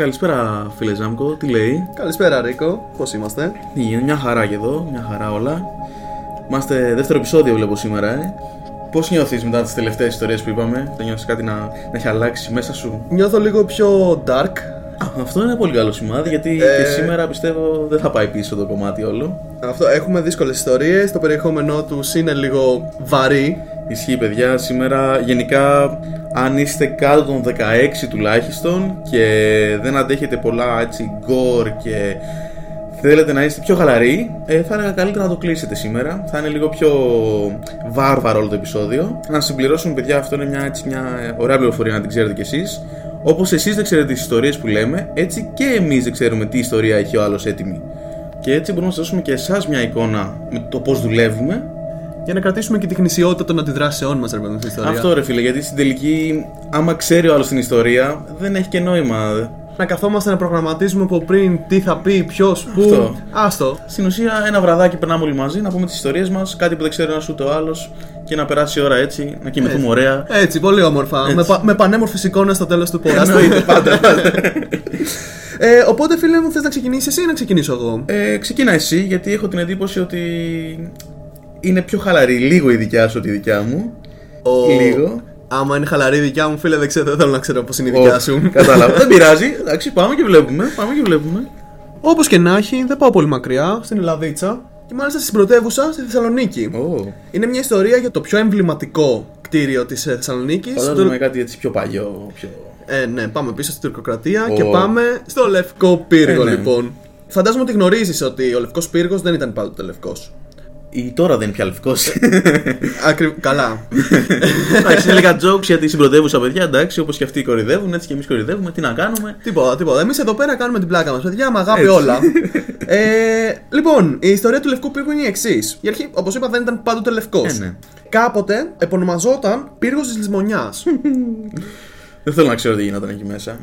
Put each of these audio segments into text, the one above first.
Καλησπέρα, φίλε Ζάμκο, τι λέει; Καλησπέρα, Ρίκο. Πώς είμαστε; Τι γίνεται, μια χαρά και εδώ, μια χαρά όλα. Είμαστε δεύτερο επεισόδιο, βλέπω σήμερα, ε. Πώς νιώθεις μετά τις τελευταίες ιστορίες που είπαμε, Θα νιώθεις κάτι να, να έχει αλλάξει μέσα σου; Νιώθω λίγο πιο dark. Α, αυτό είναι πολύ καλό σημάδι γιατί Ε. και σήμερα πιστεύω δεν θα πάει πίσω το κομμάτι όλο. Αυτό, έχουμε δύσκολες ιστορίες. Το περιεχόμενό του είναι λίγο βαρύ. Ισχύει, παιδιά. Σήμερα, γενικά, αν είστε κάτω των 16 τουλάχιστον και δεν αντέχετε πολλά έτσι γκορ και θέλετε να είστε πιο χαλαροί, ε, θα έλεγα καλύτερα να το κλείσετε σήμερα. Θα είναι λίγο πιο βάρβαρο όλο το επεισόδιο. Να συμπληρώσουμε, παιδιά, αυτό είναι μια, έτσι, μια ωραία πληροφορία να την ξέρετε κι εσείς. Όπως εσείς δεν ξέρετε τις ιστορίες που λέμε, έτσι και εμείς δεν ξέρουμε τι ιστορία έχει ο άλλος έτοιμη. Και έτσι μπορούμε να σας δώσουμε και εσάς μια εικόνα με το πώς δουλεύουμε Για να κρατήσουμε και τη γνησιότητα των αντιδράσεών μας, ρε παιδί μου, στην ιστορία. αυτό ρε φίλε, γιατί στην τελική, άμα ξέρει ο άλλος την ιστορία, δεν έχει και νόημα. Να καθόμαστε να προγραμματίζουμε από πριν τι θα πει, ποιος, πού. Αυτό. Άστο. Στην ουσία, ένα βραδάκι περνάμε όλοι μαζί να πούμε τις ιστορίες μας, κάτι που δεν ξέρει ένας ούτε ο άλλος και να περάσει η ώρα έτσι, να κοιμηθούμε ωραία. Έτσι, πολύ όμορφα. Με, πα, με πανέμορφες εικόνες στο τέλος του podcast. Εννοείται πάντα. πάντα. ε, οπότε, φίλε μου, θες να ξεκινήσεις εσύ ή να ξεκινήσω εγώ; ε, ξεκίνα εσύ, γιατί έχω την εντύπωση ότι είναι πιο χαλαρή λίγο η δικιά σου ότι η δικιά μου. Ο- Λίγο. Άμα είναι χαλαρή η δικιά μου, φίλε, δεν ξέρω, δεν θέλω να ξέρω πώς είναι η δικιά Ω, σου. Κατάλαβα. δεν πειράζει. Εντάξει, πάμε και βλέπουμε. Πάμε και βλέπουμε. Όπως και να έχει, δεν πάω πολύ μακριά, στην Ελλαδίτσα και μάλιστα στην πρωτεύουσα, στη Θεσσαλονίκη. Ω, Είναι μια ιστορία για το πιο εμβληματικό κτίριο της Θεσσαλονίκης. Φαντάζομαι κάτι έτσι πιο παλιό. Πιο... Ε, ναι, πάμε πίσω στην τουρκοκρατία Ω. και πάμε στο Λευκό Πύργο, Ε, ναι. λοιπόν. Φαντάζομαι ότι γνωρίζεις ότι ο Λευκός Πύργος δεν ήταν πάντοτε λευκός. Ή τώρα δεν είναι πια λευκός. Ακρι... Καλά. Εντάξει, είναι λίγα jokes γιατί στην πρωτεύουσα παιδιά, εντάξει, όπως και αυτοί κορυδεύουν, έτσι και εμείς κορυδεύουμε, τι να κάνουμε; τίποτα, τίποτα. Εμείς εδώ πέρα κάνουμε την πλάκα μας, παιδιά, με αγάπη Έτσι. όλα. ε, λοιπόν, η ιστορία του Λευκού Πύργου είναι η εξής. Η αρχή, όπως είπα, δεν ήταν πάντοτε λευκός. Ε, ναι. Κάποτε επωνομαζόταν Πύργος της Λησμονιά. Δεν θέλω να ξέρω τι γινόταν εκεί μέσα.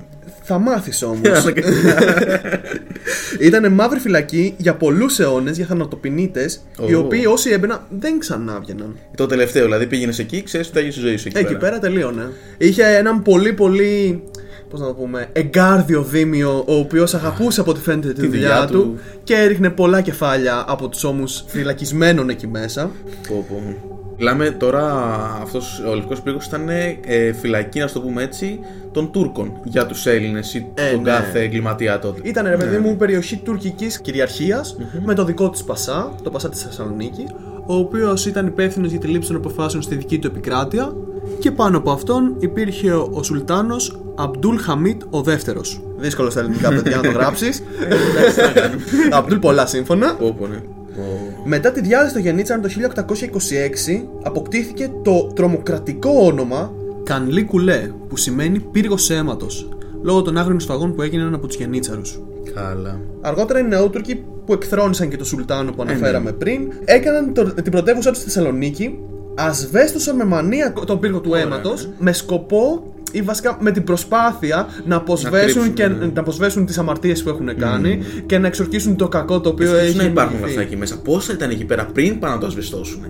Θα μάθεις όμως. Ήταν μαύρη φυλακή για πολλούς αιώνες για θανατοποιητέ, οι Ω. οποίοι όσοι έμπαιναν δεν ξανά βγαιναν. το τελευταίο, δηλαδή πήγαινες εκεί, ξέρεις ότι θα γίνεις η ζωή σου εκεί, Εκεί πέρα τελείωνε. Είχε έναν πολύ πολύ. Πώς να το πούμε, εγκάρδιο δίμιο, ο οποίος αγαπούσε από ό,τι φαίνεται τη, Τη δουλειά, δουλειά του του. και έριχνε πολλά κεφάλια από τους ώμους φυλακισμένων εκεί μέσα. Πω, πω. Μιλάμε τώρα, αυτός ο Λευκό Πύργος ήταν ε, φυλακή, να το πούμε έτσι, των Τούρκων για τους Έλληνες ή Ε, τον ναι. κάθε εγκληματία τότε. Ήταν ρε παιδί μου περιοχή τουρκικής κυριαρχίας, με το δικό τη Πασά, το Πασά της Θεσσαλονίκη, ο οποίος ήταν υπεύθυνος για τη λήψη των αποφάσεων στη δική του επικράτεια και πάνω από αυτόν υπήρχε ο, ο Σουλτάνος Αμπτούλ Χαμίτ ο δεύτερος. Δύσκολο στα ελληνικά, παιδιά, να το γράψεις. Αμπτούλ, πολλά σύμφωνα. Πω, πω, ναι. Πω. Μετά τη διάλυση των Γενίτσαρων το 1826 αποκτήθηκε το τρομοκρατικό όνομα Κανλή Κουλέ, που σημαίνει πύργος αίματος, λόγω των άγριων σφαγών που έγιναν από τους Γενίτσαρους. Καλά. Αργότερα οι Νεότουρκοι που εκθρόνησαν και το Σουλτάνο που αναφέραμε πριν, έκαναν το- την πρωτεύουσά τους στη Θεσσαλονίκη, ασβέστοσαν με μανία τον πύργο του αίματος, με σκοπό ή βασικά με την προσπάθεια να αποσβέσουν, κρύψουν, και, ναι. να αποσβέσουν τις αμαρτίες που έχουν κάνει και να εξορκίσουν το κακό το οποίο Ευτυχώς έχει να υπάρχουν μιμηθεί. αυτά εκεί μέσα. Πόσα ήταν εκεί πέρα πριν πάνε να το ασβεστώσουν;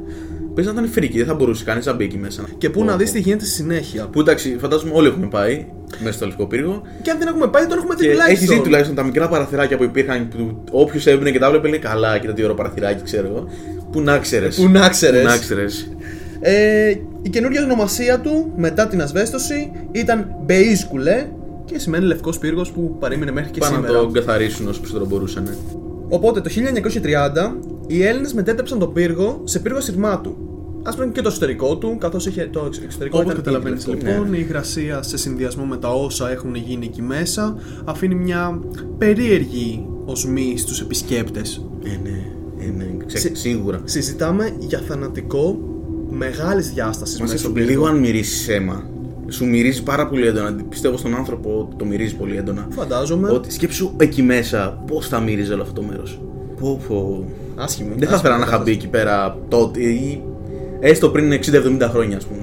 Πες να ήταν φρίκι, δεν θα μπορούσε κανείς να μπει εκεί μέσα. Και πού Πω, να πω. δεις τι γίνεται στη συνέχεια. Που εντάξει, φαντάζομαι όλοι έχουμε πάει μέσα στο Λευκό Πύργο. Και αν δεν έχουμε πάει, τον έχουμε δει Και έχεις τουλάχιστον. δει τουλάχιστον τα μικρά παραθυράκια που υπήρχαν. Που όποιος έμπαινε και τα έβλεπε λέει καλά, κοίτα τι ωραίο παραθυράκι, ξέρω εγώ. Που να ξέρεις. Που να ξέρεις. Να ξέρεις. Ε, η καινούργια ονομασία του μετά την ασβέστωση ήταν Μπεΐσκουλε και σημαίνει λευκός πύργος που παρήμενε μέχρι και Πάνε να σήμερα. το καθαρίσουν όσο περισσότερο μπορούσαν. Οπότε το 1930 οι Έλληνες μετέτρεψαν τον πύργο σε πύργο σειρμάτου. Α πούμε και το εσωτερικό του, καθώς είχε το εξ- εξωτερικό Όπως ήταν καταλαβαίνεις, ίδιο. ναι. Λοιπόν, η υγρασία σε συνδυασμό με τα όσα έχουν γίνει εκεί μέσα αφήνει μια περίεργη οσμή στους επισκέπτες. Ε, ναι, ε, ναι, ξε- Σε- σίγουρα. Συζητάμε για θανατικό μεγάλης διάστασης Μας μέσα σε στον λίγο πύργο. αν μυρίσει αίμα. Σου μυρίζει πάρα πολύ έντονα. Πιστεύω στον άνθρωπο ότι το μυρίζει πολύ έντονα. Φαντάζομαι. Ότι σκέψου εκεί μέσα πώς θα μύριζε όλο αυτό το μέρος. Πω, πω. Άσχημη. Δεν θα άσχημη ήθελα να είχα μπει κατάσταση. εκεί πέρα τότε ή έστω πριν 60-70 χρόνια, ας πούμε.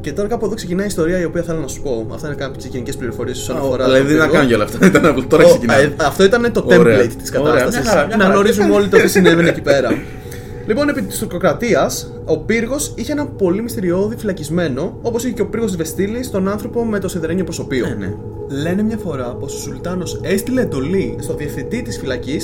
Και τώρα κάπου εδώ ξεκινάει η ιστορία η οποία θέλω να σου πω. Αυτά είναι κάποιες γενικέ πληροφορίες όσον αφορά. Δηλαδή τον δεν να πύργο. κάνω για όλα αυτά. Ήταν απλά τώρα Ω, ξεκινάμε. ε, Αυτό ήταν το Ωραία. template της Ωραία, κατάστασης. μια χαρά, μια Να χαρά. γνωρίζουμε όλοι το τι συνέβαινε εκεί πέρα. Λοιπόν, επί της τουρκοκρατίας, ο πύργος είχε ένα πολύ μυστηριώδη φυλακισμένο, όπως είχε και ο πύργος τη Βεστήλη, τον άνθρωπο με το σιδερένιο προσωπείο. Ναι, ναι. Λένε μια φορά πως ο Σουλτάνος έστειλε εντολή στο διευθυντή της φυλακη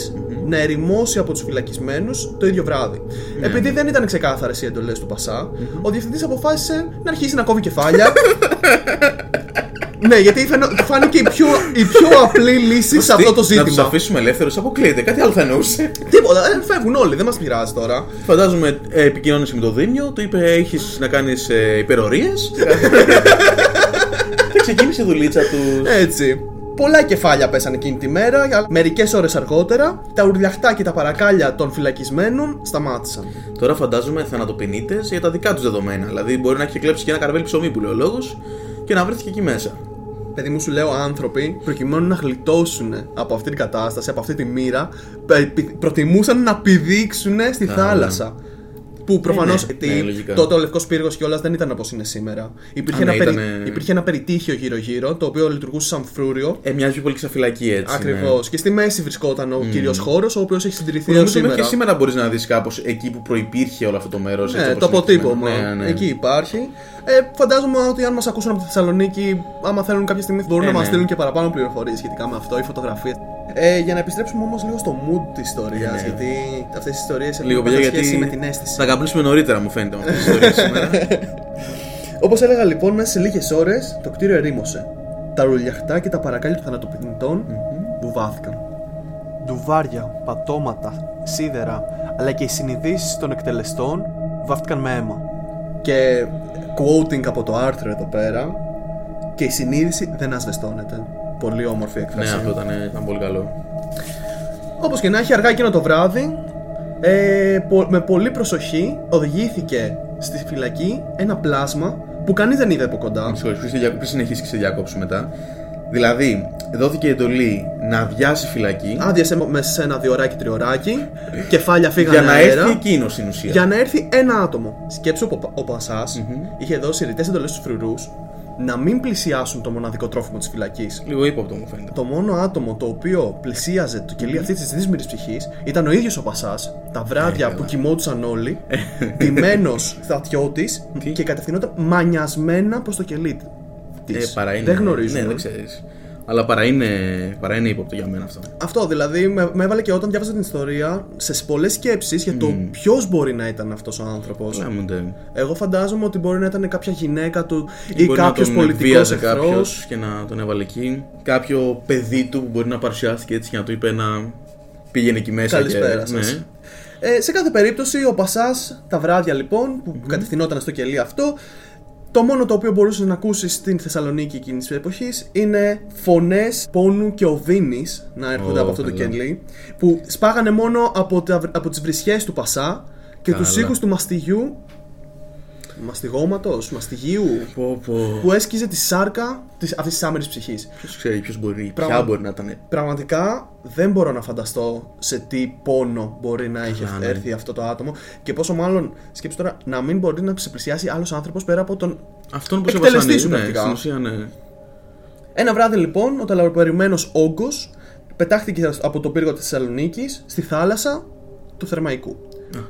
να ερημώσει από τους φυλακισμένους το ίδιο βράδυ. Επειδή δεν ήταν ξεκάθαρες οι εντολές του πασα ο διευθυντής αποφάσισε να αρχίσει να κόβει κεφάλια. ναι, γιατί φαινο- του φάνηκε η πιο, η πιο απλή λύση σε αυτό το Να τους ζήτημα. αφήσουμε ελεύθερους, αποκλείεται. Κάτι άλλο θα εννοούσε. Τίποτα, ε, φεύγουν όλοι, δεν μας πειράζει τώρα. Φαντάζομαι ε, επικοινώνησε με το Δήμιο, του είπε: Έχεις να κάνεις ε, υπερορίες. και ξεκίνησε η δουλίτσα του. Έτσι. Πολλά κεφάλια πέσανε εκείνη τη μέρα. Μερικές ώρες αργότερα, τα ουρλιαχτά και τα παρακάλια των φυλακισμένων σταμάτησαν. Τώρα φαντάζομαι θανατοποιητέ για τα δικά τους δεδομένα. Δηλαδή, μπορεί να έχει κλέψει και ένα καρβέλι ψωμί που λέει ο λόγος και να βρέθηκε εκεί μέσα. Παιδί μου, σου λέω άνθρωποι, προκειμένου να γλιτώσουν από αυτή την κατάσταση, από αυτή τη μοίρα, πε- πι- προτιμούσαν να πηδήξουν στη θάλασσα. Που προφανώς. ναι, ναι, λογικά. τότε ο Λευκός Πύργος κιόλας δεν ήταν όπως είναι σήμερα. Υπήρχε, Α, ναι, ένα, περι- ήτανε- υπήρχε ένα περιτύχιο γύρω-γύρω, το οποίο λειτουργούσε σαν φρούριο. Ε, μοιάζει πιο πολύ σαν φυλακή έτσι. Ακριβώς. Ναι. Και στη μέση βρισκόταν ο κύριος χώρος, ο οποίος έχει συντηρηθεί Που έως νομίζω μέχρι σήμερα. και σήμερα μπορείς να δεις κάπως εκεί που προπήρχε όλο αυτό το μέρος. Ναι, το αποτύπωμα. Ναι, ναι. Εκεί υπάρχει. Ε, φαντάζομαι ότι αν μας ακούσουν από τη Θεσσαλονίκη, άμα θέλουν κάποια στιγμή μπορούν Ε, να μας ναι. στείλουν και παραπάνω πληροφορίες σχετικά με αυτό, ή φωτογραφίες. Ε, για να επιστρέψουμε όμως λίγο στο mood της ιστορίας, Ναι. γιατί αυτές οι ιστορίες Λίγο έχουν παιδιά, σχέση γιατί με την αίσθηση. θα καπνίσουμε νωρίτερα, μου φαίνεται με αυτή τη ιστορία σήμερα. Όπως έλεγα λοιπόν, μέσα σε λίγες ώρες το κτίριο ερήμωσε. Τα ρουλιαχτά και τα παρακάλια των θανατοποιητών βουβάθηκαν. Ντουβάρια, πατώματα, σίδερα, αλλά και οι συνειδήσεις των εκτελεστών βάφτηκαν με αίμα. Και quoting από το άρθρο εδώ πέρα, και η συνείδηση δεν ασβεστώνεται. Πολύ όμορφη ναι, έκφραση. αυτό ήταν, ήταν πολύ καλό. Όπως και να έχει, αργά εκείνο το βράδυ, ε, πο- με πολύ προσοχή οδηγήθηκε στη φυλακή ένα πλάσμα που κανείς δεν είδε από κοντά. Με συγχωρείς, πριν σε διακο- πριν συνεχίσει και σε διακόψω μετά. Δηλαδή, δόθηκε εντολή να αδειάσει φυλακή Άδειασε μέσα σε ένα διωράκι τριωράκι, κεφάλια φύγανε για να αέρα, έρθει εκείνο στην ουσία. για να έρθει ένα άτομο. Σκέψου ο, ο πασας είχε δώσει ρητές εντολές στους φρουρούς να μην πλησιάσουν το μοναδικό τρόφιμο της φυλακής. Λίγο ύποπτο μου φαίνεται. Το μόνο άτομο το οποίο πλησίαζε το κελί αυτής της δύσμηρη ψυχής ήταν ο ίδιος ο Πασά, τα βράδια που κοιμόντουσαν όλοι, ντυμένος στρατιώτης Τι; και κατευθυνόταν μανιασμένα προς το κελί τη. Ε, παρά είναι, Δεν γνωρίζουμε. Ναι, δεν ξέρεις. Αλλά παρά είναι, παρά είναι ύποπτο για μένα αυτό. Αυτό δηλαδή με, με έβαλε και όταν διάβαζα την ιστορία σε πολλές σκέψεις για το ποιος μπορεί να ήταν αυτός ο άνθρωπος. Λάμονται. Εγώ φαντάζομαι ότι μπορεί να ήταν κάποια γυναίκα του ή Μπορεί να κάποιος τον πολιτικός βίαζε εχθρός. κάποιος και να τον έβαλε εκεί. Κάποιο παιδί του που μπορεί να παρουσιάστηκε έτσι και να του είπε να πήγαινε εκεί μέσα. Καλησπέρα και... σας. Ναι. Ε, σε κάθε περίπτωση, ο Πασάς τα βράδια λοιπόν που κατευθυνόταν στο κελί αυτό, το μόνο το οποίο μπορούσες να ακούσεις στην Θεσσαλονίκη εκείνης της εποχής είναι φωνές πόνου και οδύνης να έρχονται Ω, από αυτό το καλά. κελί, που σπάγανε μόνο από, τα, από τις βρισιέ του Πασά και Καλά. τους ήχους του μαστιγιού. Μαστιγώματος, μαστιγίου, Πω, πω. που έσκιζε τη σάρκα της, αυτής της άμερης ψυχής. Ποιος ξέρει ποιος μπορεί, Πράγμα- ποια μπορεί να ήταν. Πραγματικά δεν μπορώ να φανταστώ σε τι πόνο μπορεί να είχε Καλά, ναι. έρθει αυτό το άτομο και πόσο μάλλον σκέψου τώρα να μην μπορεί να σε πλησιάσει άλλος άνθρωπος πέρα από τον. Αυτόν που σε Εκτελεστή βασανίζει, σου ναι, πρακτικά. στην ουσία ναι. Ένα βράδυ λοιπόν, ο ταλαιπωρημένος όγκος πετάχτηκε από το πύργο της Θεσσαλονίκης στη θάλασσα του Θερμαϊκού.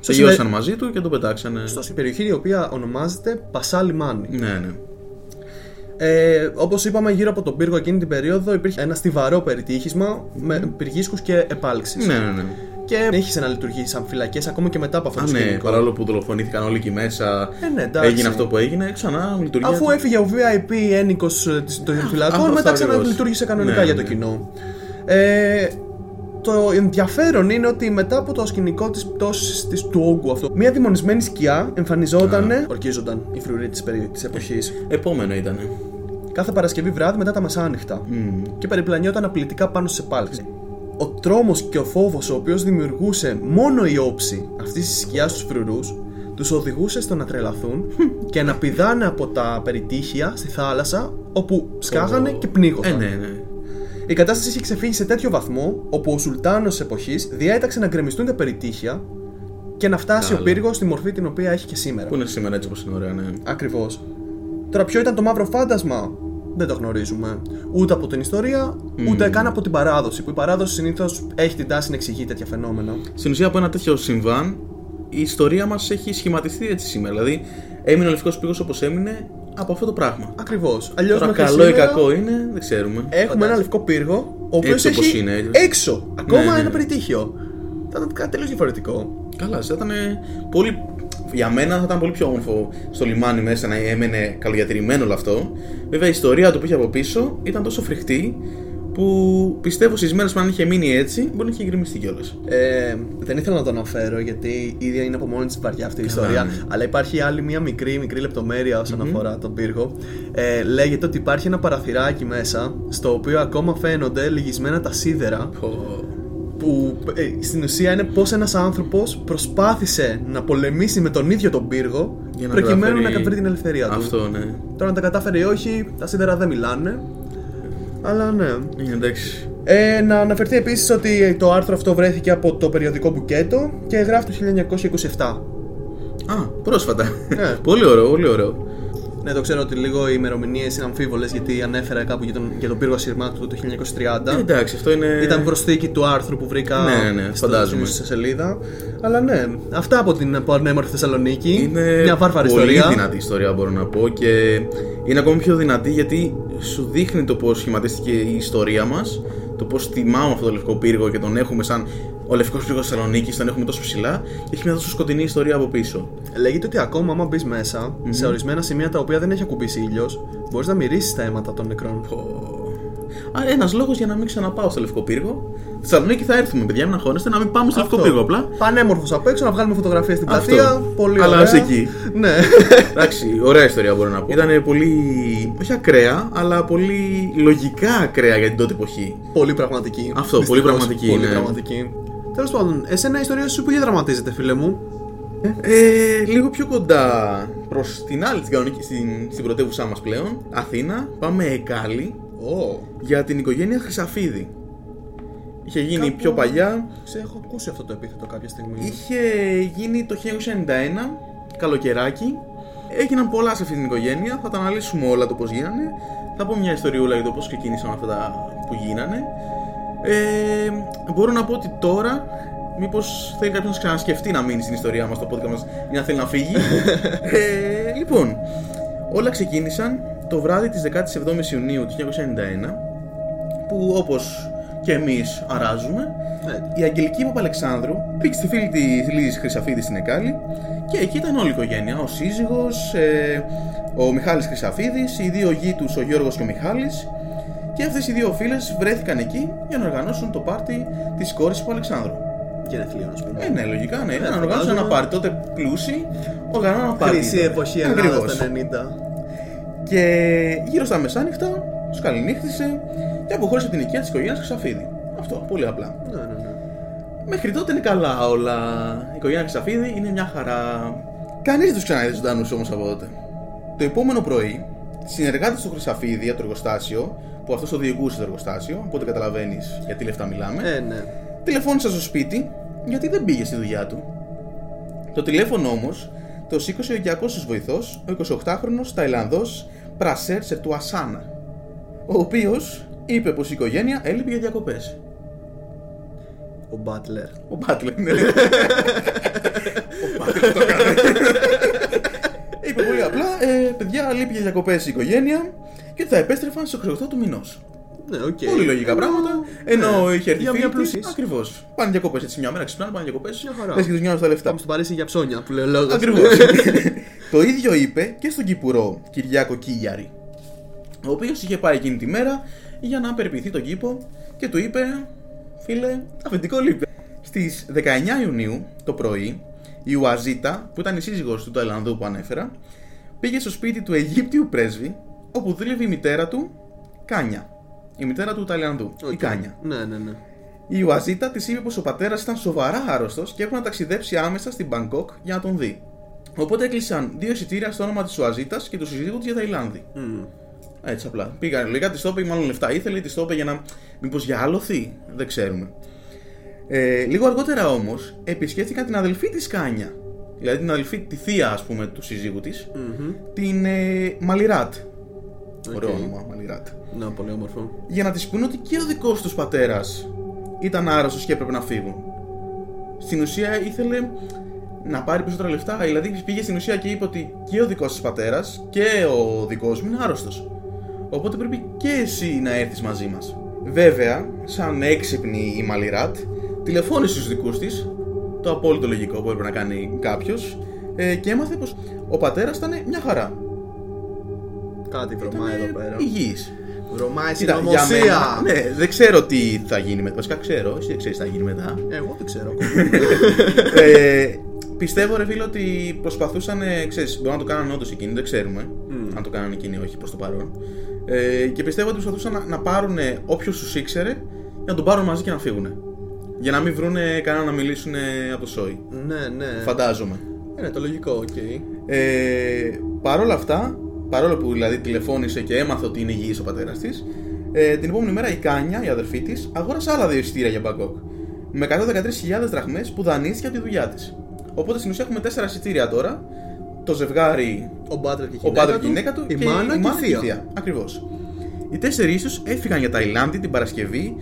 Στο Τελειώσαν συμπε- μαζί του και τον πετάξανε. Στο περιοχή η οποία ονομάζεται Πασά Λιμάνι. Ναι, ναι. Ε, Όπως είπαμε, γύρω από τον πύργο εκείνη την περίοδο υπήρχε ένα στιβαρό περιτύχισμα με πυργίσκους και επάλξεις. Ναι, ναι, ναι. Και είχε να λειτουργήσει σαν φυλακές ακόμα και μετά από αυτό Α, το ναι, σκηνικό. παρόλο που δολοφονήθηκαν όλοι εκεί μέσα, Ε, ναι, εντάξει. έγινε αυτό που έγινε, ξανά λειτουργεί. Αφού έφυγε ο VIP ένικος των φυλακών, αυτό μετά ακριβώς. ξαναλειτουργήσε κανονικά Ναι, για το ναι. κοινό. Ε, το ενδιαφέρον είναι ότι μετά από το σκηνικό της πτώσης της του όγκου αυτό, μια δημονισμένη σκιά εμφανιζόταν, ορκίζονταν οι φρουροί της, περι... της εποχής, Επόμενο ήταν. κάθε Παρασκευή βράδυ μετά τα μεσάνυχτα και περιπλανιόταν απειλητικά πάνω σε επάλξεις. Ο τρόμος και ο φόβος ο οποίος δημιουργούσε μόνο η όψη αυτής της σκιάς στους φρουρούς τους οδηγούσε στο να τρελαθούν και να πηδάνε από τα περιτύχια στη θάλασσα όπου σκάγανε και πνίγονταν. Ε, ναι, ναι. Η κατάσταση είχε ξεφύγει σε τέτοιο βαθμό όπου ο Σουλτάνος της εποχής διέταξε να γκρεμιστούν τα περιτύχια και να φτάσει Καλά. ο πύργος στη μορφή την οποία έχει και σήμερα. Πού είναι σήμερα έτσι όπως είναι ωραία, ναι. Ακριβώς. Τώρα, ποιο ήταν το μαύρο φάντασμα, δεν το γνωρίζουμε. Ούτε από την ιστορία, ούτε καν από την παράδοση. Που η παράδοση συνήθως έχει την τάση να εξηγεί τέτοια φαινόμενα. Στην ουσία από ένα τέτοιο συμβάν η ιστορία μας έχει σχηματιστεί έτσι σήμερα. Δηλαδή, έμεινε ο Λευκός Πύργος όπως έμεινε από αυτό το πράγμα. Ακριβώς. Αλλιώς Τώρα, καλό ή κακό είναι, δεν ξέρουμε. Έχουμε ένα λευκό πύργο, ο οποίος Έτσι όπως έχει είναι, έτσι. έξω ακόμα Ναι, ναι. ένα περιτύχιο. Θα ήταν κάτι τελείως διαφορετικό. Καλά, θα ήταν πολύ. Για μένα θα ήταν πολύ πιο όμορφο στο λιμάνι μέσα να έμενε καλοδιατηρημένο όλο αυτό. Βέβαια η ιστορία του που είχε από πίσω ήταν τόσο φρικτή που πιστεύω στις μέρες που αν είχε μείνει έτσι μπορεί να είχε γκρεμιστεί κιόλας. Ε, δεν ήθελα να το αναφέρω γιατί ήδη είναι από μόνη της βαριά αυτή η ιστορία. ναι. Αλλά υπάρχει άλλη μια μικρή, μικρή λεπτομέρεια όσον αφορά τον πύργο. Ε, λέγεται ότι υπάρχει ένα παραθυράκι μέσα στο οποίο ακόμα φαίνονται λυγισμένα τα σίδερα. Που ε, στην ουσία είναι πώς ένας άνθρωπος προσπάθησε να πολεμήσει με τον ίδιο τον πύργο Για να προκειμένου καταφέρει- να καταφέρει την ελευθερία του. Αυτό ναι. Τώρα αν τα κατάφερε ή όχι, τα σίδερα δεν μιλάνε. Αλλά ναι. Είναι εντάξει. Ε, να αναφερθεί επίσης ότι το άρθρο αυτό βρέθηκε από το περιοδικό Μπουκέτο και γράφει το 1927. Α, πρόσφατα. Ναι. πολύ ωραίο, πολύ ωραίο. Ναι, το ξέρω ότι λίγο οι ημερομηνίες είναι αμφίβολες γιατί ανέφερα κάπου για τον, για τον πύργο Ασυρμάτου το 1930. Ε, εντάξει, αυτό είναι. Ήταν προσθήκη του άρθρου που βρήκα Ναι, ναι, στο- φαντάζομαι. στη σελίδα. Αλλά ναι, αυτά από την πανέμορφη Θεσσαλονίκη. Είναι Μια βάρβαρη πολύ ιστορία. δυνατή ιστορία μπορώ να πω και είναι ακόμη πιο δυνατή γιατί σου δείχνει το πώς σχηματίστηκε η ιστορία μας το πώς τιμάμε αυτό το λευκό πύργο και τον έχουμε σαν ο λευκός πύργος Θεσσαλονίκης τον έχουμε τόσο ψηλά και έχει μια τόσο σκοτεινή ιστορία από πίσω Λέγεται ότι ακόμα, άμα μπεις μέσα, σε ορισμένα σημεία τα οποία δεν έχει ακουμπήσει ήλιος, μπορείς να μυρίσεις τα αίματα των νεκρών. Άρα ένας λόγος για να μην ξαναπάω στο λευκό πύργο Στη Θεσσαλονίκη θα έρθουμε παιδιά μην αγχώνεστε να μην πάμε στο λευκό πύργο απλά Πανέμορφος απ' έξω, να βγάλουμε φωτογραφίες στην Αυτό. πλατεία. Πολύ Αλλά ωραία. ως εκεί. Ναι. Εντάξει, ωραία ιστορία μπορώ να πω. Ήταν πολύ. όχι ακραία, αλλά πολύ λογικά ακραία για την τότε εποχή. πολύ πραγματική. Αυτό, πολύ Δυστυχώς, πραγματική, Πολύ ναι. πραγματική. Τέλος πάντων, εσένα η ιστορία σου που διαδραματίζεται, φίλε μου. Ε, λίγο πιο κοντά προς την άλλη, την κανονική, στην, στην πρωτεύουσά μας πλέον, Αθήνα. Πάμε Εκάλη Ω. για την οικογένεια Χρυσαφίδη. Είχε γίνει Κάπου- πιο παλιά, Σε έχω ακούσει αυτό το επίθετο κάποια στιγμή. είχε γίνει το 1991, καλοκαιράκι. Έγιναν πολλά σε αυτή την οικογένεια, θα τα αναλύσουμε όλα το πώς γίνανε. Θα πω μια ιστοριούλα για το πώς ξεκίνησαν αυτά τα που γίνανε. Ε, μπορώ να πω ότι τώρα, μήπως θέλει κάποιος να ξανασκεφτεί να μείνει στην ιστορία μας, το podcast μας, ή να θέλει να φύγει. ε, λοιπόν, όλα ξεκίνησαν το βράδυ της 17ης Ιουνίου του 1991, που όπως και εμείς αράζουμε, Ναι. η Αγγελική Παπαλεξάνδρου πήγε στη φίλη της Λίζης Χρυσαφίδης στην Εκάλη και εκεί ήταν όλη η οικογένεια. Ο σύζυγος, ε, ο Μιχάλης Χρυσαφίδης, οι δύο γη τους, ο Γιώργος και ο Μιχάλης. Και αυτές οι δύο φίλες βρέθηκαν εκεί για να οργανώσουν το πάρτι της κόρης του Αλεξάνδρου. Γενεθλίων, ας πούμε. Ε, ναι, λογικά, ναι. να φαντάζομαι. οργανώσουν ένα πάρτι. Τότε πλούσιοι οργανώνουν ένα πάρτι. Χρυσή εποχή Ελλάδας Ακριβώς. στα 90. Και γύρω στα μεσάνυχτα του καληνύχτησε και αποχώρησε από την οικία της οικογένειας Χρυσαφίδη. Αυτό, πολύ απλά. Ναι, ναι, ναι. Μέχρι τότε είναι καλά όλα. Η οικογένεια Χρυσαφίδη είναι μια χαρά. Κανείς δεν τους ξαναείδε ζωντανούς όμως από τότε. Το επόμενο πρωί, συνεργάτες του Χρυσαφίδη για το εργοστάσιο, που αυτός το διοικούσε το εργοστάσιο, οπότε καταλαβαίνεις γιατί λεφτά μιλάμε, Ε, ναι. τηλεφώνησαν στο σπίτι γιατί δεν πήγε στη δουλειά του. Το τηλέφωνο όμως το σήκωσε ο 200 βοηθός, ο 28χρονο Ταϊλανδός Πρασέρ Σερτουασάνα, ο οποίος είπε πως η οικογένεια έλειπε για διακοπές. Ο Μπάτλερ. Ο Μπάτλερ, ναι. Ο Μπάτλερ το έκανε. Είπε πολύ απλά, ε, παιδιά, λείπει για διακοπές η οικογένεια και ότι θα επέστρεφαν στις 28 του μηνός. Ναι, οκ. Πολύ λογικά πράγματα. Ενώ είχε έρθει Για μια φίλη πλούσια. Ακριβώς. Πάνε διακοπές έτσι μια μέρα, ξυπνάνε, πάνε διακοπές. Μια χαρά. Λες και τους νοιάζουν τα λεφτά. Πάμε στο Παρίσι για ψώνια που λέει ο λόγος. Ακριβώς. το ίδιο είπε και στον κηπουρό Κυριάκο Κίγιαρη. Ο οποίος είχε πάει εκείνη τη μέρα για να περιποιηθεί τον κήπο και του είπε, φίλε, αφεντικό λείπει. Στις 19 Ιουνίου το πρωί, η Ουαζίτα, που ήταν η σύζυγος του Ταϊλανδού που ανέφερα, πήγε στο σπίτι του Αιγύπτιου πρέσβη, όπου δούλευε η μητέρα του, Κάνια. Η μητέρα του Ταϊλανδού, η Οκ. Κάνια. Ναι, ναι, ναι. Η Ουαζίτα της είπε πως ο πατέρας ήταν σοβαρά άρρωστος και έπρεπε να ταξιδέψει άμεσα στην Μπαγκόκ για να τον δει. Οπότε έκλεισαν δύο εισιτήρια στο όνομα της Ουαζίτα και του συζύγου της για Ταϊλάνδη. Μμ. Έτσι απλά. Πήγαν λογικά, της το είπε, μάλλον λεφτά ήθελε, της το είπε για να. Μήπως για άλλοθι, δεν ξέρουμε. Ε, λίγο αργότερα όμως επισκέφθηκαν την αδελφή της Κάνια. Δηλαδή την αδελφή, τη θεία ας πούμε του συζύγου της, Μμμ. την ε, Μαλιράτ. Ωραίο Οκ. όνομα, Μαλιράτ. Ναι, πολύ όμορφο. για να της πούνε ότι και ο δικός τους πατέρας ήταν άρρωστος και έπρεπε να φύγουν. Στην ουσία ήθελε να πάρει περισσότερα λεφτά. Δηλαδή πήγε στην ουσία και είπε ότι και ο δικός της πατέρας και ο δικός μου είναι άρρωστος. Οπότε πρέπει και εσύ να έρθεις μαζί μας. Βέβαια, σαν έξυπνη η Μαλιράτ, τηλεφώνησε στους δικούς της, το απόλυτο λογικό που έπρεπε να κάνει κάποιος, ε, και έμαθε πως ο πατέρας ήταν μια χαρά. Κάτι βρωμάει εδώ πέρα. Υγιής. Βρωμάει Κοίτα, για συνωμοσία. μένα, ναι, δεν ξέρω τι θα γίνει μετά. Βασικά ξέρω, εσύ δεν ξέρεις τι θα γίνει μετά. Εγώ δεν ξέρω. ε, πιστεύω, ρε φίλε, ότι προσπαθούσαν. Ξέρεις, μπορεί να το κάνανε όντως εκείνοι, δεν ξέρουμε αν το κάνανε εκείνοι ή όχι προς το παρόν. Ε, και πιστεύω ότι προσπαθούσαν να, να πάρουν όποιον τους ήξερε για να τον πάρουν μαζί και να φύγουν. Για να μην βρούνε κανένα να μιλήσουν από το σόι. ναι, ναι. Φαντάζομαι. Είναι το λογικό, οκ. Ε, Παρ' όλα αυτά, παρόλο που δηλαδή τηλεφώνησε και έμαθε ότι είναι υγιής ο πατέρας της, ε, την επόμενη μέρα η Κάνια, η αδερφή της, αγόρασε άλλα δύο εισιτήρια για Μπαγκόκ. Με 113.000 δραχμές που δανείστηκε από τη δουλειά της. Οπότε στην ουσία έχουμε τέσσερα εισιτήρια τώρα. Το ζευγάρι, Ο Μπάτρελ και η ο γυναίκα, Μπάτρελ και η γυναίκα του η μάνα και η θεία. Ακριβώς. Οι τέσσερις τους έφυγαν για Ταϊλάνδη την Παρασκευή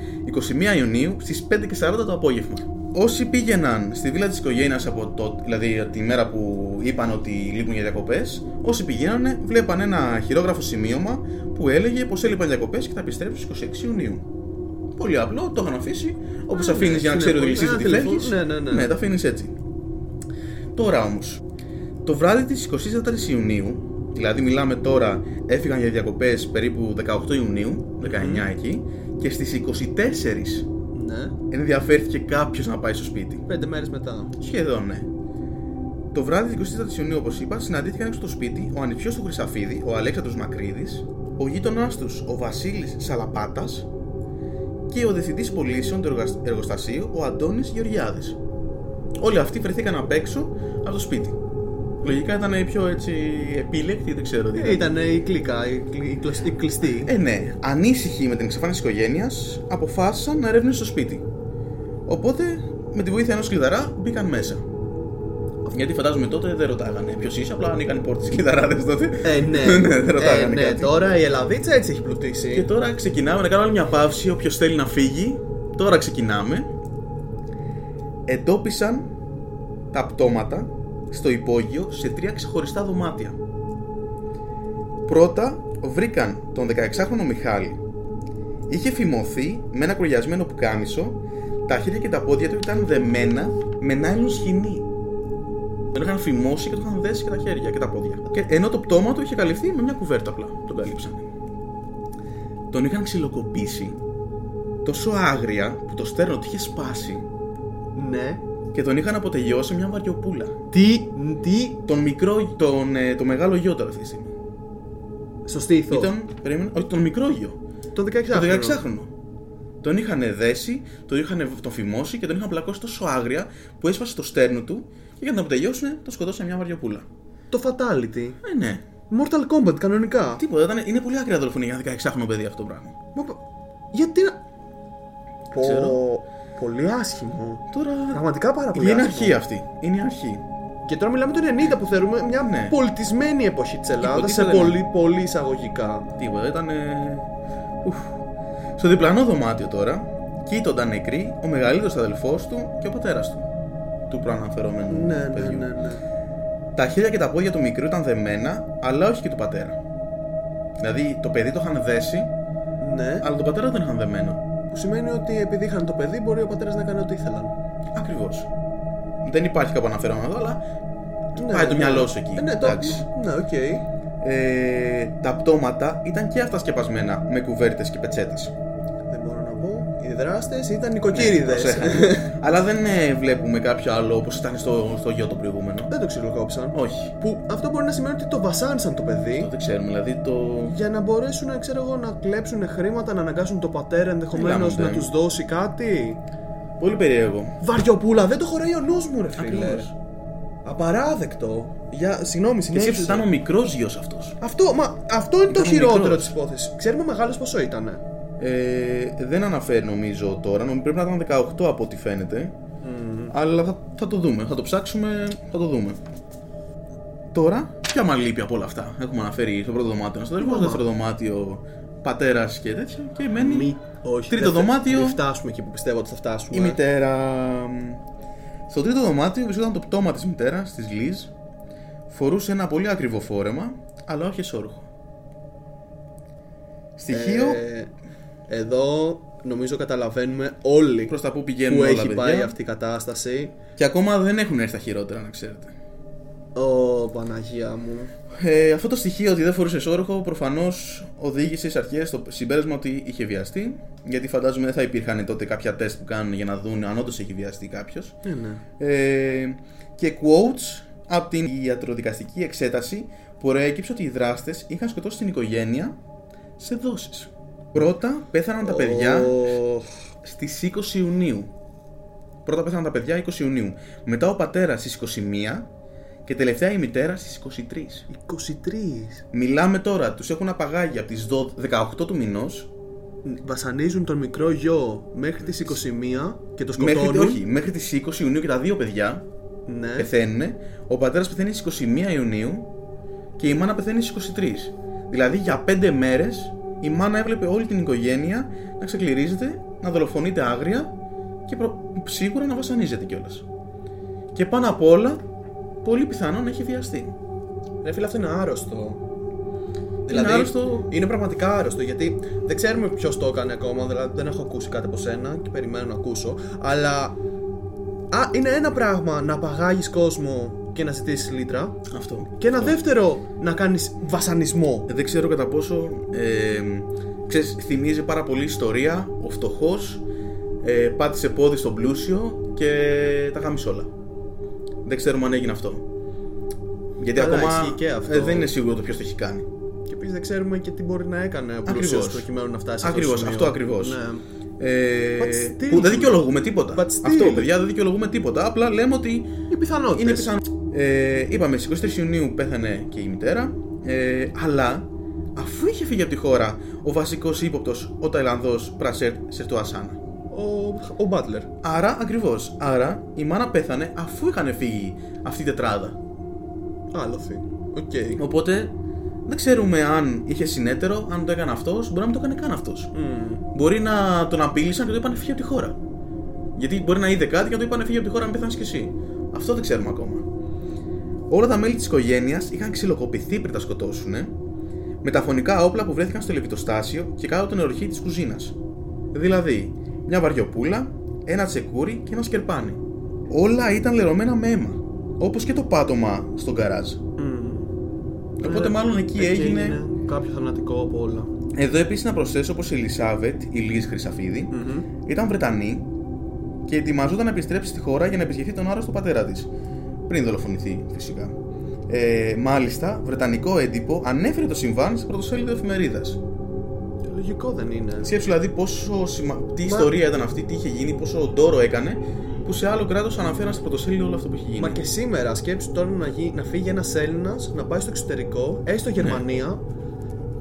21 Ιουνίου στις 5.40 το απόγευμα. Όσοι πήγαιναν στη βίλα της οικογένειας από το, δηλαδή τη μέρα που είπαν ότι λείπουν για διακοπές, όσοι πηγαίνανε βλέπαν ένα χειρόγραφο σημείωμα που έλεγε πως έλειπαν διακοπές και θα επιστρέψουν στις 26 Ιουνίου. Πολύ απλό, το είχαν αφήσει. Όπως ναι, αφήνεις για να ξέρει ότι συνεπώς, λυσίζει τι ένα φεύγεις. τηλεφώνημα, ναι, ναι, ναι. Ναι, τα αφήνεις έτσι. Τώρα όμως, το βράδυ της 24η Ιουνίου, δηλαδή μιλάμε τώρα, έφυγαν για διακοπές περίπου 18 Ιουνίου, 19 εκεί, και στις 24 Ναι. ενδιαφέρθηκε κάποιος να πάει στο σπίτι. Πέντε μέρες μετά. Σχεδόν, ναι. Το βράδυ της 24η Ιουνίου, όπως είπα, συναντήθηκαν έξω στο σπίτι ο ανιψιός του Χρυσαφίδη, ο Αλέξανδρος Μακρύδης, ο γείτονάς τους, ο Βασίλης Σαλαπάτας και ο διευθυντής πωλήσεων του εργασ- εργοστασίου, ο Αντώνης Γεωργιάδης. Όλοι αυτοί βρεθήκαν απ' έξω από το σπίτι. Λογικά ήταν οι πιο έτσι επίλεκτοι, δεν ξέρω τι. ήταν. Ήταν η κλίκα, η, κλει- η κλωσ- η κλειστή. Ε, ναι. Ανήσυχοι με την εξαφάνιση της οικογένειας, αποφάσισαν να ερευνήσουν στο σπίτι. Οπότε, με τη βοήθεια ενός κλειδαρά, μπήκαν μέσα. Γιατί φαντάζομαι τότε δεν ρωτάγανε ποιος είσαι, απλά ανοίγαν πόρτες κλειδαράδες τότε. Ε, ναι. ναι, δεν ρωτάγανε ε, ναι, κάτι. τώρα η Ελλαδίτσα έτσι έχει πλουτίσει. Και τώρα ξεκινάμε να κάνουμε άλλη μια παύση. Όποιος θέλει να φύγει, τώρα ξεκινάμε. Εντόπισαν τα πτώματα στο υπόγειο σε τρία ξεχωριστά δωμάτια. Πρώτα βρήκαν τον 16χρονο Μιχάλη. Είχε φημωθεί με ένα κρογιασμένο πουκάμισο, τα χέρια και τα πόδια του ήταν δεμένα με νάιλον σχοινή. Τον είχαν φημώσει και του είχαν δέσει και τα χέρια και τα πόδια. Και ενώ το πτώμα του είχε καλυφθεί με μια κουβέρτα απλά. Τον καλύψανε τον είχαν ξυλοκοπήσει τόσο άγρια που το στέρνο του είχε σπάσει Ναι. Και τον είχαν αποτελειώσει μια βαριοπούλα. Τι, τι, Τον μικρό, τον, ε, το μεγάλο γιο τώρα αυτή τη στιγμή. στο στήθο. Ήταν, περίμενε, όχι, τον μικρό γιο. Το 16 Το 16χρονο. Τον είχαν δέσει, τον είχαν τον φημώσει και τον είχαν πλακώσει τόσο άγρια που έσπασε το στέρνο του και για να τον αποτελειώσουν τον σκοτώσαν μια βαριοπούλα. Το fatality. Ε, ναι. Mortal Kombat κανονικά. Τίποτα, ήταν, είναι πολύ άκρια δολοφονία για ένα 16χρονο παιδί αυτό το πράγμα. Μα, πα- γιατί να. Ξέρω. Πω, πολύ άσχημο. Τώρα. Πραγματικά πάρα πολύ Είναι άσχημο. αρχή αυτή. Είναι η αρχή. Και τώρα μιλάμε το 90 που θεωρούμε μια Ναι. πολιτισμένη εποχή της Ελλάδας σε Υποτίθεται, ναι. πολύ, πολύ εισαγωγικά. Τίποτα, ήταν. Ουφ. Στο διπλανό δωμάτιο τώρα κοίτονταν νεκροί ο μεγαλύτερος αδελφός του και ο πατέρας του. Του προαναφερόμενου Ναι, ναι, παιδιού. ναι, ναι. Τα χέρια και τα πόδια του μικρού ήταν δεμένα, αλλά όχι και του πατέρα. Δηλαδή το παιδί το είχαν δέσει, Ναι, αλλά τον πατέρα δεν είχαν δεμένο. Που σημαίνει ότι επειδή είχαν το παιδί, μπορεί ο πατέρας να κάνει ό,τι ήθελαν. Ακριβώς. Δεν υπάρχει κάπου αναφερόμενο εδώ, αλλά Ναι, πάει το ναι. μυαλό σου εκεί. Ε, ναι, το... Εντάξει. ναι, οκ. Ε, τα πτώματα ήταν και αυτά σκεπασμένα με κουβέρτες και πετσέτες. Δεν μπορώ να πω. Οι δράστες ήταν νοικοκύριδες. Προσέχανε. Αλλά δεν ε, βλέπουμε κάποιο άλλο όπως ήταν στο, στο γιο το προηγούμενο. δεν το ξυλοκόψαν. Όχι. Που αυτό μπορεί να σημαίνει ότι το βασάνισαν το παιδί. Το δεν ξέρουμε. Δηλαδή το. Για να μπορέσουν, ξέρω εγώ, να κλέψουν χρήματα, να αναγκάσουν το πατέρα ενδεχομένως Μιλάμε, να ναι. τους δώσει κάτι. Πολύ περίεργο. Βαριοπούλα, δεν το χωράει ο νους μου, ρε φίλε. Ακριβώς. Απαράδεκτο. Για, συγγνώμη, Και συνέχισε. σκέψου ήταν ο μικρός γιος αυτός. Αυτό, μα, αυτό είναι το Ήταν χειρότερο μικρός. της υπόθεσης. Ξέρουμε μεγάλος πόσο ήταν. Ε, δεν αναφέρει νομίζω τώρα. Νομίζω πρέπει να ήταν 18 από ό,τι φαίνεται. Αλλά θα, θα το δούμε. Θα το ψάξουμε. Θα το δούμε. Τώρα, ποια μα λείπει από όλα αυτά; Έχουμε αναφέρει στο πρώτο δωμάτιο ένα αδελφό, στο δεύτερο δωμάτιο πατέρας και τέτοια. Και μένει Μη, όχι. τρίτο δεν θα- δωμάτιο. Μην φτάσουμε εκεί που πιστεύω ότι θα φτάσουμε. η μητέρα. Στο τρίτο δωμάτιο βρισκόταν το πτώμα της μητέρας, της Λίζ. Φορούσε ένα πολύ ακριβό φόρεμα, αλλά όχι εσόρουχο. Στοιχείο Ε, εδώ νομίζω καταλαβαίνουμε όλοι προς τα που πηγαίνουν που όλα, έχει παιδιά. πάει αυτή η κατάσταση. Και ακόμα δεν έχουν έρθει τα χειρότερα, να ξέρετε. Ω Παναγία μου. Ε, αυτό το στοιχείο ότι δεν φορούσες εσόρουχο προφανώς οδήγησε στις αρχές στο συμπέρασμα ότι είχε βιαστεί. Γιατί φαντάζομαι δεν θα υπήρχαν τότε κάποια τεστ που κάνουν για να δουν αν όντως έχει βιαστεί κάποιος. Ναι, ναι. Ε, και quotes από την ιατροδικαστική εξέταση που προέκυψε ότι οι δράστες είχαν σκοτώσει την οικογένεια σε δόσεις. Πρώτα πέθαναν τα παιδιά Ω, στις 20 Ιουνίου. Πρώτα πέθαναν τα παιδιά 20 Ιουνίου. Μετά ο πατέρας στις 21 και τελευταία η μητέρα στις 23. 23. Μιλάμε τώρα, τους έχουν απαγάγει από τις 18 του μηνός Βασανίζουν τον μικρό γιο μέχρι τις 21 και το μέχρι, σκοτώνουν. όχι, μέχρι τις 20 Ιουνίου και τα δύο παιδιά Ναι. πεθαίνουν. Ο πατέρας πεθαίνει στις 21 Ιουνίου και η μάνα πεθαίνει στις 23. Δηλαδή για 5 μέρες η μάνα έβλεπε όλη την οικογένεια να ξεκληρίζεται, να δολοφονείται άγρια και προ... σίγουρα να βασανίζεται κιόλας. Και πάνω απ' όλα, πολύ πιθανόν να έχει βιαστεί. Ρε φίλε, αυτό είναι άρρωστο. Δηλαδή, Είναι άρρωστο. είναι πραγματικά άρρωστο γιατί δεν ξέρουμε ποιος το έκανε ακόμα. Δηλαδή, δεν έχω ακούσει κάτι από σένα και περιμένω να ακούσω. Αλλά. Α, είναι ένα πράγμα να απαγάγει κόσμο και να ζητήσεις λίτρα. Αυτό. Και ένα δεύτερο να κάνεις βασανισμό. Ε, Δεν ξέρω κατά πόσο ε, ξέρεις, θυμίζει πάρα πολύ ιστορία. Ο φτωχός ε, πάτησε πόδι στον πλούσιο και τα γάμισε όλα. Δεν ξέρουμε αν έγινε αυτό. Γιατί Καλά, ακόμα ισχύει και αυτό. ε, δεν είναι σίγουρο το ποιος το έχει κάνει. Και επίσης δεν ξέρουμε και τι μπορεί να έκανε ο πλούσιος Ακριβώς. προκειμένου να φτάσει σε αυτό. Ακριβώς, το σημείο. αυτό ακριβώς. Ναι. Ε, But still. που δεν δικαιολογούμε τίποτα. But still. Αυτό, παιδιά, δεν δικαιολογούμε τίποτα. Απλά λέμε ότι Οι πιθανότητες. είναι πιθανό. Ε, είπαμε, στις 23 Ιουνίου πέθανε και η μητέρα. Ε, αλλά αφού είχε φύγει από τη χώρα ο βασικός ύποπτος, ο Ταϊλανδός Πρασέρ Σερτουασάνα. Ο, ο butler. Άρα, ακριβώς. Άρα η μάνα πέθανε αφού είχαν φύγει αυτή η τετράδα. Άλοθη. Οκ. Οπότε δεν ξέρουμε αν είχε συνέταιρο, αν το έκανε αυτός, μπορεί να μην το έκανε καν αυτός. Μμμ. Μπορεί να τον απείλησαν και του είπαν φύγε από τη χώρα. Γιατί μπορεί να είδε κάτι και να το είπαν φύγει από τη χώρα, αν πέθανε κι εσύ. Αυτό δεν ξέρουμε ακόμα. Όλα τα μέλη της οικογένειας είχαν ξυλοκοπηθεί πριν τα σκοτώσουν, με τα φωνικά όπλα που βρέθηκαν στο λεβιτοστάσιο και κάτω από την οροχή της κουζίνας. Δηλαδή, μια βαριοπούλα, ένα τσεκούρι και ένα σκερπάνι. Όλα ήταν λερωμένα με αίμα. Όπως και το πάτωμα στον γκαράζ. Οπότε, Ε, μάλλον εκεί, έγινε. κάποιο θανατικό από όλα. Εδώ επίσης να προσθέσω πως η Ελισάβετ, η Λίζ Χρυσαφίδη, ήταν Βρετανή και ετοιμαζόταν να επιστρέψει στη χώρα για να επισκεφθεί τον άρρωστο πατέρα της. Πριν δολοφονηθεί, φυσικά. Ε, μάλιστα, βρετανικό έντυπο ανέφερε το συμβάν σε πρωτοσέλιδο εφημερίδας. Λογικό δεν είναι. Σκέψου δηλαδή πόσο σημα... τι ιστορία ήταν αυτή, τι είχε γίνει, πόσο ντόρο έκανε, που σε άλλο κράτος αναφέραν στο πρωτοσέλιδο όλο αυτό που είχε γίνει. Μα και σήμερα σκέψου τώρα να, γι... να φύγει ένας Έλληνας να πάει στο εξωτερικό, έστω Γερμανία,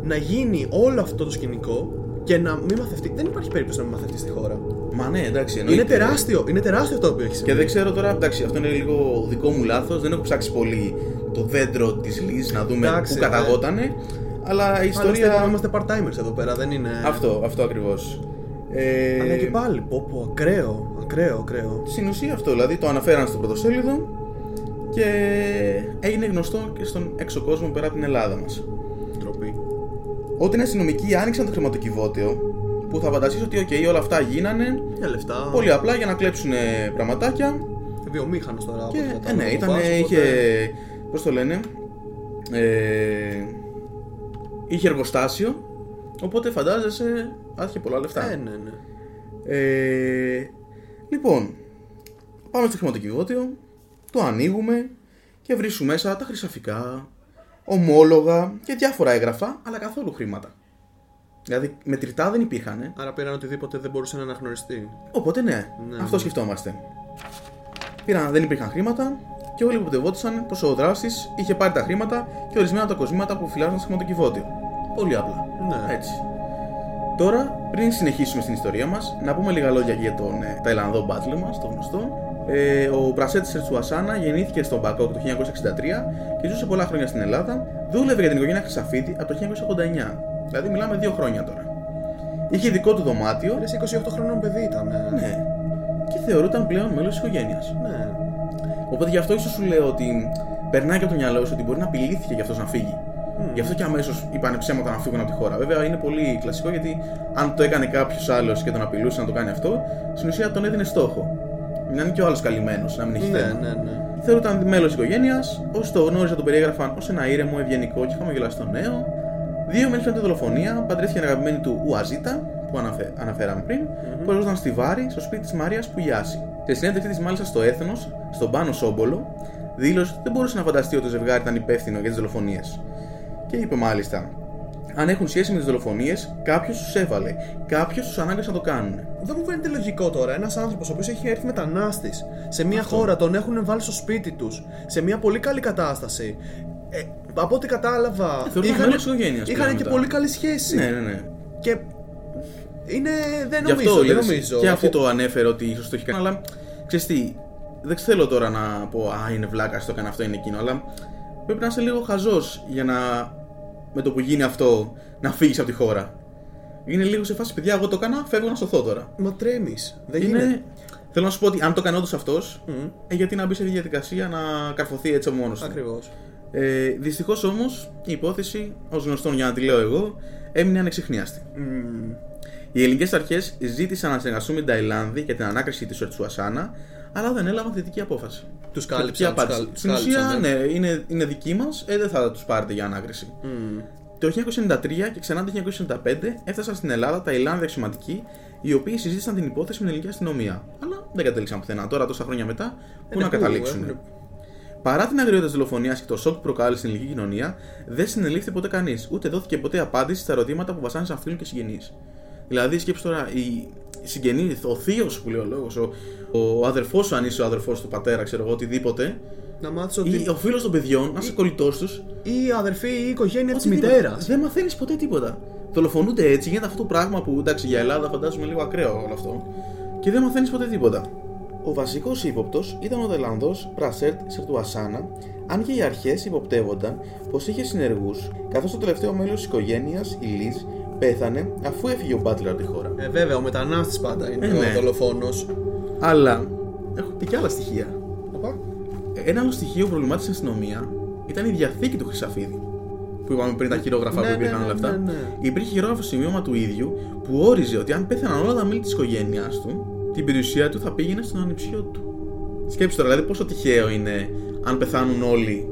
να γίνει όλο αυτό το σκηνικό και να μην μαθευτεί. Δεν υπάρχει περίπτωση να μην μαθευτεί στη χώρα. Μα ναι, εντάξει, Είναι εννοείται. τεράστιο, είναι τεράστιο αυτό που έχεις συμβεί. Και δεν ξέρω τώρα, εντάξει, αυτό είναι λίγο δικό μου λάθος. Δεν έχω ψάξει πολύ το δέντρο της Λίζ να δούμε Εντάξει, πού ναι. καταγότανε. Αλλά η Άλλωστε, ιστορία. Είμαστε part-timers εδώ πέρα, δεν είναι. Αυτό, αυτό ακριβώς. Ε, Αλλά και πάλι, πω πω, ακραίο, ακραίο, ακραίο. Στην ουσία αυτό, δηλαδή το αναφέραν στο πρωτοσέλιδο και έγινε γνωστό και στον έξω κόσμο πέρα από την Ελλάδα μας. Ντροπή. Όταν οι αστυνομικοί άνοιξαν το χρηματοκιβώτιο, που θα φανταστείς ότι okay, όλα αυτά γίνανε Για λεφτά. πολύ απλά για να κλέψουν πραγματάκια Βιομήχανος τώρα. από και ό,τι ε, κατάλαβα ναι, από ήταν, πας, οπότε- είχε, πώς το λένε, ε, είχε εργοστάσιο, οπότε φαντάζεσαι, άτυχε πολλά λεφτά. Ε, ναι, ναι. Ε, λοιπόν, πάμε στο χρηματοκιβώτιο, το ανοίγουμε και βρίσκουμε μέσα τα χρυσαφικά, ομόλογα και διάφορα έγγραφα, αλλά καθόλου χρήματα. Δηλαδή μετρητά δεν υπήρχαν. ε. Άρα πήραν οτιδήποτε δεν μπορούσε να αναγνωριστεί. Οπότε ναι, Ναι, αυτό ναι. σκεφτόμαστε. Πήραν, δεν υπήρχαν χρήματα και όλοι υποπτευόντουσαν πω ο δράστη είχε πάρει τα χρήματα και ορισμένα από τα κοσμήματα που φυλάζαν στο χρηματοκιβώτιο. Πολύ απλά. Ναι. Έτσι. Τώρα, πριν συνεχίσουμε στην ιστορία μας, να πούμε λίγα λόγια για τον ε, Ταϊλανδό μπάτλε μας, το γνωστό. Ε, ο Μπρασέτ Σερτσουασάνα γεννήθηκε στον Μπακόκ το 1963 και ζούσε πολλά χρόνια στην Ελλάδα. Δούλευε για την οικογένεια Χρυσαφίδη από το 1989. Δηλαδή, μιλάμε δύο χρόνια τώρα. Είχε δικό του δωμάτιο. Λες 28 χρονών παιδί ήταν. ε. Ναι. και θεωρούταν πλέον μέλος της οικογένειας. Ναι. Οπότε γι' αυτό ίσως σου λέω ότι περνάει και από το μυαλό σου ότι μπορεί να απειλήθηκε γι' αυτός να φύγει. Γι' αυτό και αμέσως είπαν ψέματα να φύγουν από τη χώρα. Βέβαια είναι πολύ κλασικό γιατί αν το έκανε κάποιος άλλος και τον απειλούσε να το κάνει αυτό, στην ουσία τον έδινε στόχο. Να είναι και ο άλλος καλυμμένος, να μην έχει Ναι, θέμα. ναι, ναι. Θεωρούταν μέλος της οικογένειας, όσοι το γνώριζαν τον περιέγραφαν ως ένα ήρεμο, ευγενικό και χαμογελαστό νέο. Δύο μήνες μετά τη δολοφονία, παντρεύτηκε την αγαπημένη του Ουαζίτα, που αναφε... αναφέραμε πριν, που εργαζόταν στη Βάρη, στο σπίτι της Μαρίας Πουγιάση. Σε συνέντευξή της, μάλιστα στο Έθνος, στον Πάνο Σόμπολο, δήλωσε ότι δεν μπορούσε να φανταστεί ότι το ζευγάρι ήταν υπεύθυνο για τις δολοφονίες. Και είπε μάλιστα, αν έχουν σχέση με τις δολοφονίες, κάποιος τους έβαλε, κάποιος τους ανάγκασε να το κάνουν. Δεν μου φαίνεται λογικό τώρα ένας άνθρωπος ο οποίος έχει έρθει μετανάστης σε μια χώρα, τον έχουν βάλει στο σπίτι τους, σε μια πολύ καλή κατάσταση. Ε, από ό,τι κατάλαβα. θεωρούταν μέλος της οικογένειας είχαν πλέον και μετά. πολύ καλή σχέση. Ναι, ναι, ναι. Και. Είναι. Δεν Γι' νομίζω. αυτό δεν λες, νομίζω. και αυτή Από- το ανέφερε ότι ίσως το έχει κάνει. Αλλά ξέρεις τι, δεν θέλω τώρα να πω Α, είναι βλάκα, το έκανε αυτό, είναι εκείνο. Αλλά πρέπει να είσαι λίγο χαζός για να με το που γίνει αυτό να φύγεις από τη χώρα. Είναι λίγο σε φάση, παιδιά, εγώ το έκανα, φεύγω να σωθώ τώρα. Μα τρέμεις. Δεν γίνεται. Είναι... Θέλω να σου πω ότι αν το έκανε όντως αυτός, ε, γιατί να μπει σε διαδικασία να καρφωθεί έτσι από μόνος του; Ακριβώς. Ε, Δυστυχώς όμως η υπόθεση, ως γνωστόν για να τη λέω εγώ, έμεινε ανεξιχνίαστη. Οι ελληνικές αρχές ζήτησαν να συνεργαστούν με την Ταϊλάνδη για την ανάκριση της Ορτσουασάνα, αλλά δεν έλαβαν θετική απόφαση. Τους Θετική κάλυψαν. τους απάντηση. κάλυ- Στην τους ουσία, κάλυψαν, ναι, είναι, είναι δική μας, ε, δεν θα τους πάρετε για ανάκριση. Μμμ. Το 1993 και ξανά το 1995 έφτασαν στην Ελλάδα Ταϊλάνδη αξιωματικοί, οι οποίοι συζήτησαν την υπόθεση με την ελληνική αστυνομία. Αλλά δεν κατέληξαν πουθενά. Τώρα, τόσα χρόνια μετά, πού ναι, να πού, καταλήξουν; ε, Παρά την αγριότητα της δολοφονία και το σοκ που προκάλεσε στην ελληνική κοινωνία, δεν συνελήφθη ποτέ κανείς, ούτε δόθηκε ποτέ απάντηση στα ερωτήματα που βασάνισαν φίλων και συγγενείς. Δηλαδή, σκέψου τώρα, οι συγγενείς, ο θείος που λέει ο λόγος, ο, ο αδερφός σου, αν είσαι ο αδερφός του πατέρα, ξέρω εγώ, οτιδήποτε, Να μάθεις ότι. ή ο φίλος των παιδιών, να είσαι κολλητός τους. ή η αδερφή ή η οικογένεια της οτιδήποτε. μητέρας. Δεν μαθαίνεις ποτέ τίποτα. Δολοφονούνται έτσι, γίνεται αυτό το πράγμα που εντάξει για Ελλάδα φαντάζομαι λίγο ακραίο όλο αυτό. Και δεν μαθαίνεις ποτέ τίποτα. Ο βασικός ύποπτος ήταν ο Δελανδός Πρασέρτ Σερτουασάνα, αν και οι αρχές υποπτεύονταν πως είχε συνεργούς, καθώς το τελευταίο μέλος της οικογένειας, η Λίζ, πέθανε αφού έφυγε ο Μπάτλερ από τη χώρα. Ε, βέβαια, ο μετανάστης πάντα είναι Ε, ο ναι. δολοφόνος. Αλλά έχω πει και άλλα στοιχεία. Ένα άλλο στοιχείο που προβλημάτισε στην αστυνομία ήταν η διαθήκη του Χρυσαφίδη. Που είπαμε πριν τα χειρόγραφα Ναι, που υπήρχαν ναι, όλα αυτά. ναι, ναι. Υπήρχε χειρόγραφο σημείωμα του ίδιου που όριζε ότι αν πέθαναν όλα τα μέλη της οικογένειάς του, την περιουσία του θα πήγαινε στον ανιψιό του. Σκέψτε τώρα, δηλαδή πόσο τυχαίο είναι αν πεθάνουν όλοι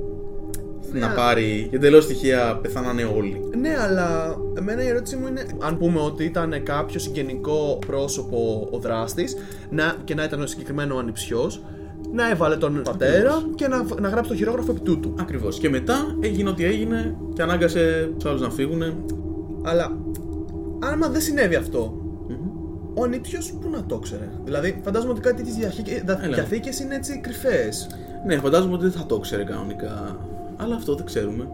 να Ναι. πάρει. Και εντελώς τυχαία πεθάνανε όλοι. Ναι, αλλά εμένα η ερώτησή μου είναι αν πούμε ότι ήταν κάποιο συγγενικό πρόσωπο ο δράστης και να ήταν ο συγκεκριμένο ανιψιός, να έβαλε τον πατέρα και να, να γράψει το χειρόγραφο επί τούτου. Ακριβώς. Και μετά έγινε ό,τι έγινε και ανάγκασε τους άλλους να φύγουν. Αλλά άμα δεν συνέβη αυτό, ο ανιψιός πού να το ξέρε; Δηλαδή, φαντάζομαι ότι κάτι τέτοιε Έλα. διαθήκες είναι έτσι κρυφές. Ναι, φαντάζομαι ότι δεν θα το ξέρει κανονικά. Αλλά αυτό δεν ξέρουμε.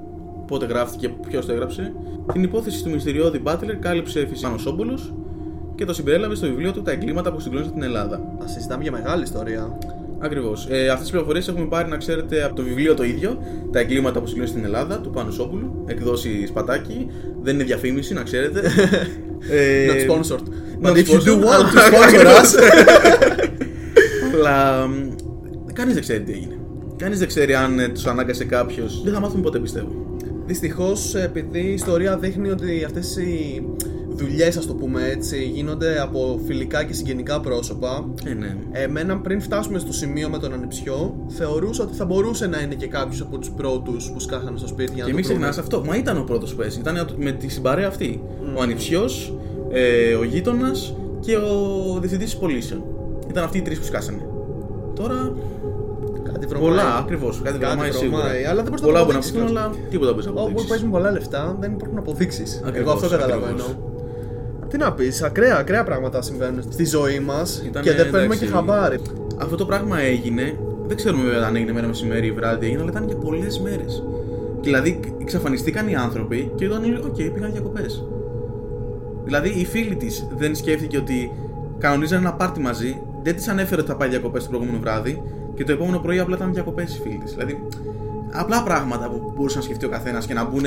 Πότε γράφτηκε, ποιος το έγραψε. Την υπόθεση του μυστηριώδη Μπάτλερ κάλυψε φυσικά ο Σόμπολος και το συμπεριέλαβε στο βιβλίο του Τα εγκλήματα που συγκλώνησαν την Ελλάδα. Α συζητάμε για μεγάλη ιστορία. Ακριβώς. Ε, Αυτές τις πληροφορίες έχουμε πάρει να ξέρετε από το βιβλίο το ίδιο, Τα εγκλήματα που συγκλώνησαν την Ελλάδα, του Πάνου Σόμπουλου, εκδόση Σπατάκι. Δεν είναι διαφήμιση, να ξέρετε. ε, Not sponsored. not But if you do sponsored, want to αλλά- sponsor us. Αλλά κανείς δεν ξέρει τι έγινε. Κανείς δεν ξέρει αν τους ανάγκασε κάποιος. Δεν θα μάθουμε ποτέ, πιστεύω. Δυστυχώς, επειδή η ιστορία δείχνει ότι αυτές οι δουλειές, ας το πούμε έτσι, γίνονται από φιλικά και συγγενικά πρόσωπα. Ε, ναι. Εμένα, πριν φτάσουμε στο σημείο με τον ανιψιό, θεωρούσα ότι θα μπορούσε να είναι και κάποιος από τους πρώτους που σκάχανε στο σπίτι για να Και το μην βρούμε. ξεχνάς αυτό. Μα ήταν ο πρώτος που έζησε. Ήταν με τη συμπαρέα αυτή. Ο ανιψιός, ε, ο γείτονας και ο διευθυντής της πωλήσεων. Ήταν αυτοί οι τρεις που σκάσανε. Τώρα. Κάτι βρωμάει. Πολλά, ακριβώς. Κάτι Κάτι βρωμάει σίγουρα. βρωμάει, αλλά δεν μπορείς να Πολλά το μπορεί να αποδείξεις αποκτήσουν, κιόλας. αλλά τίποτα μπορείς να Όπου αποδείξεις. παίζουν πολλά λεφτά, δεν υπάρχουν αποδείξεις. Εγώ Ακριβώς, αυτό καταλαβαίνω. ακριβώς. Τι να πεις, ακραία, ακραία πράγματα συμβαίνουν στη ζωή μας Ήτανε, και δεν παίρνουμε εντάξει, και χαμπάρι. Αυτό το πράγμα έγινε. Δεν ξέρουμε βέβαια αν έγινε μέρα μεσημέρι ή βράδυ έγινε, αλλά ήταν για πολλές μέρες. Δηλαδή εξαφανιστήκαν οι άνθρωποι και ήταν όλοι, οκ, πήγαν διακοπές. Δηλαδή η φίλη της δεν σκέφτηκε ότι κανονίζαν ένα πάρτι μαζί, δεν της ανέφερε ότι θα πάει διακοπές το προηγούμενο βράδυ και το επόμενο πρωί απλά ήταν διακοπές η φίλη της. Δηλαδή απλά πράγματα που μπορούσε να σκεφτεί ο καθένας και να μπουν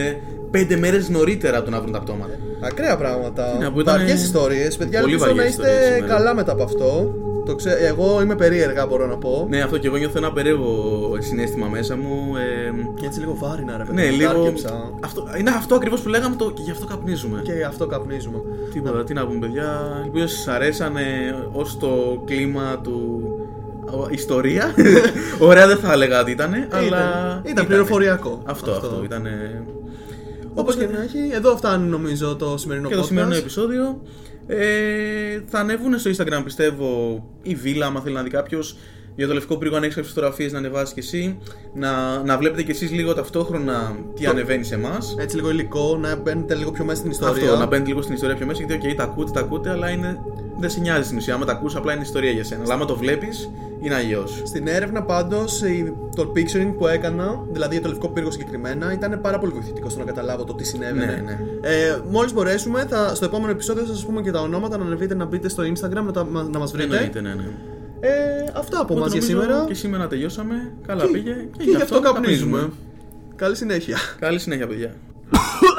πέντε μέρες νωρίτερα από το να βρουν τα πτώματα. Ακραία πράγματα. να πω, ήταν- Βαριές ιστορίες. Παιδιά, Πολύ ελπίζω να βαριές είστε ιστορίες σήμερα. καλά μετά από αυτό. Το ξέ... Εγώ είμαι περίεργα, μπορώ να πω. Ναι, αυτό και εγώ νιώθω ένα περίεργο συνέστημα μέσα μου. Ε, Και έτσι λίγο βάρινα, ρε παιδί. ναι, μου, λίγο. άρκεψα. Αυτό, είναι αυτό ακριβώς που λέγαμε το, και γι' αυτό καπνίζουμε. Και αυτό καπνίζουμε. Τίποτα, τι να πούμε, παιδιά. Ελπίζω σας αρέσανε ως το κλίμα του. Ο- Ιστορία. Ωραία, δεν θα έλεγα ότι ήταν, αλλά. Ήταν, ήταν πληροφοριακό. Αυτό, αυτό, ήταν. Όπως και να έχει, εδώ φτάνει νομίζω το σημερινό και το podcast. σημερινό επεισόδιο. Ε, θα ανέβουν στο Instagram πιστεύω η βίλα, άμα θέλει να δει κάποιος. Για το λευκό πύργο, αν έχεις κάποιες φωτογραφίες να ανεβάσεις κι εσύ. Να, να βλέπετε κι εσείς λίγο ταυτόχρονα τι Το- ανεβαίνει σε εμάς. Έτσι λίγο υλικό, να μπαίνετε λίγο πιο μέσα στην ιστορία. Αυτό, να μπαίνετε λίγο στην ιστορία πιο μέσα. Γιατί, οκ, τα ακούτε, τα ακούτε, αλλά είναι, δεν σε νοιάζει στην ουσία. Άμα τα ακούς, απλά είναι ιστορία για σένα. Αλλά άμα το βλέπεις, είναι αλλιώς. Στην έρευνα πάντως, το picturing που έκανα, δηλαδή για το λευκό πύργο συγκεκριμένα, ήταν πάρα πολύ βοηθητικό στο να καταλάβω το τι συνέβαινε. Ναι, ναι. Ε, Μόλις μπορέσουμε, θα, στο επόμενο επεισόδιο θα σας πούμε και τα ονόματα, να ανεβείτε να μπείτε στο Instagram να, τα, να μας βρείτε. Εννοείται, ναι, ναι. Ε, αυτά από εμάς Οπότε για νομίζω σήμερα. Και σήμερα τελειώσαμε. Καλά Και- πήγε. Και, γι' αυτό καπνίζουμε. Καλή συνέχεια. Καλή συνέχεια, παιδιά.